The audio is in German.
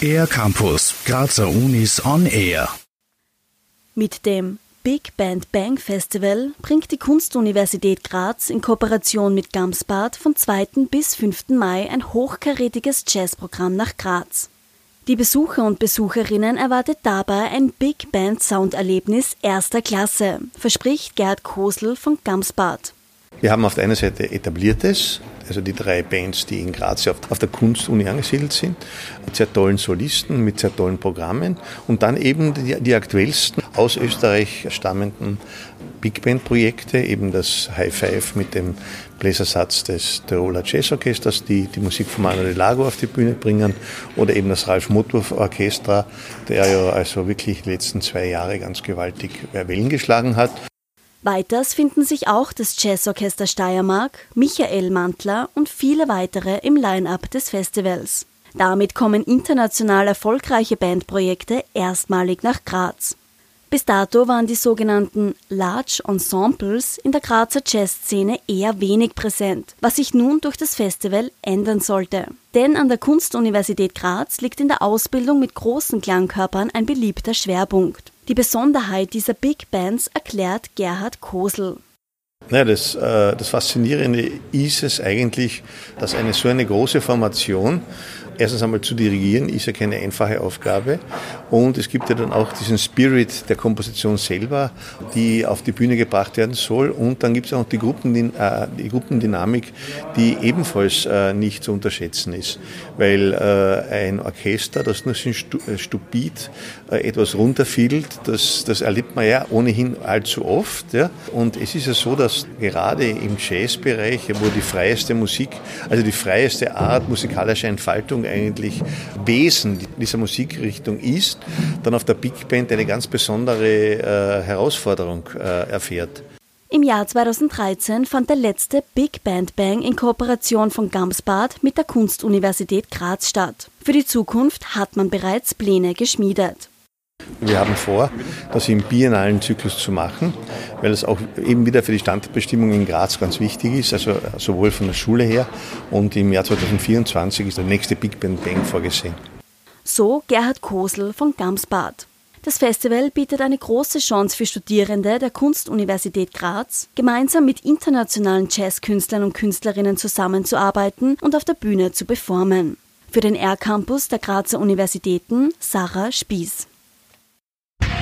Air Campus, Grazer Unis on Air. Mit dem Big Band Bang Festival bringt die Kunstuniversität Graz in Kooperation mit Gamsbad von 2. bis 5. Mai ein hochkarätiges Jazzprogramm nach Graz. Die Besucher und Besucherinnen erwartet dabei ein Big Band Sounderlebnis erster Klasse, verspricht Gerd Kosel von Gamsbad. Wir haben auf der einen Seite etabliertes, also die drei Bands, die in Graz auf, der Kunstuni angesiedelt sind, mit sehr tollen Solisten, mit sehr tollen Programmen und dann eben die, die aktuellsten aus Österreich stammenden Big Band Projekte, eben das High Five mit dem Bläsersatz des Tiroler Jazzorchesters, die die Musik von Manuel Lago auf die Bühne bringen, oder eben das Ralf Mutwurf Orchestra, der ja also wirklich die letzten zwei Jahre ganz gewaltig Wellen geschlagen hat. Weiters finden sich auch das Jazzorchester Steiermark, Michael Mantler und viele weitere im Line-up des Festivals. Damit kommen international erfolgreiche Bandprojekte erstmalig nach Graz. Bis dato waren die sogenannten Large Ensembles in der Grazer Jazzszene eher wenig präsent, was sich nun durch das Festival ändern sollte. Denn an der Kunstuniversität Graz liegt in der Ausbildung mit großen Klangkörpern ein beliebter Schwerpunkt. Die Besonderheit dieser Big Bands erklärt Gerhard Kosel. Ja, das, äh, das Faszinierende ist es eigentlich, dass eine so eine große Formation erstens einmal zu dirigieren ist ja keine einfache Aufgabe. Und es gibt ja dann auch diesen Spirit der Komposition selber, die auf die Bühne gebracht werden soll. Und dann gibt es auch die, Gruppendyn äh, die Gruppendynamik, die ebenfalls äh, nicht zu unterschätzen ist, weil äh, ein Orchester, das nur stupid etwas runterfiedelt, das, das erlebt man ja ohnehin allzu oft ja? und es ist ja so, dass gerade im Jazzbereich, wo die freieste Musik, also die freieste Art musikalischer Entfaltung eigentlich Wesen dieser Musikrichtung ist, dann auf der Big Band eine ganz besondere äh, Herausforderung äh, erfährt. Im Jahr 2013 fand der letzte Big Band Bang in Kooperation von Gamsbad mit der Kunstuniversität Graz statt. Für die Zukunft hat man bereits Pläne geschmiedet. Wir haben vor, das im biennalen Zyklus zu machen, weil es auch eben wieder für die Standortbestimmung in Graz ganz wichtig ist, also sowohl von der Schule her und im Jahr 2024 ist der nächste Big Band Bang vorgesehen. So Gerhard Kosel von Gamsbad. Das Festival bietet eine große Chance für Studierende der Kunstuniversität Graz, gemeinsam mit internationalen Jazzkünstlern und Künstlerinnen zusammenzuarbeiten und auf der Bühne zu performen. Für den R-Campus der Grazer Universitäten Sarah Spieß.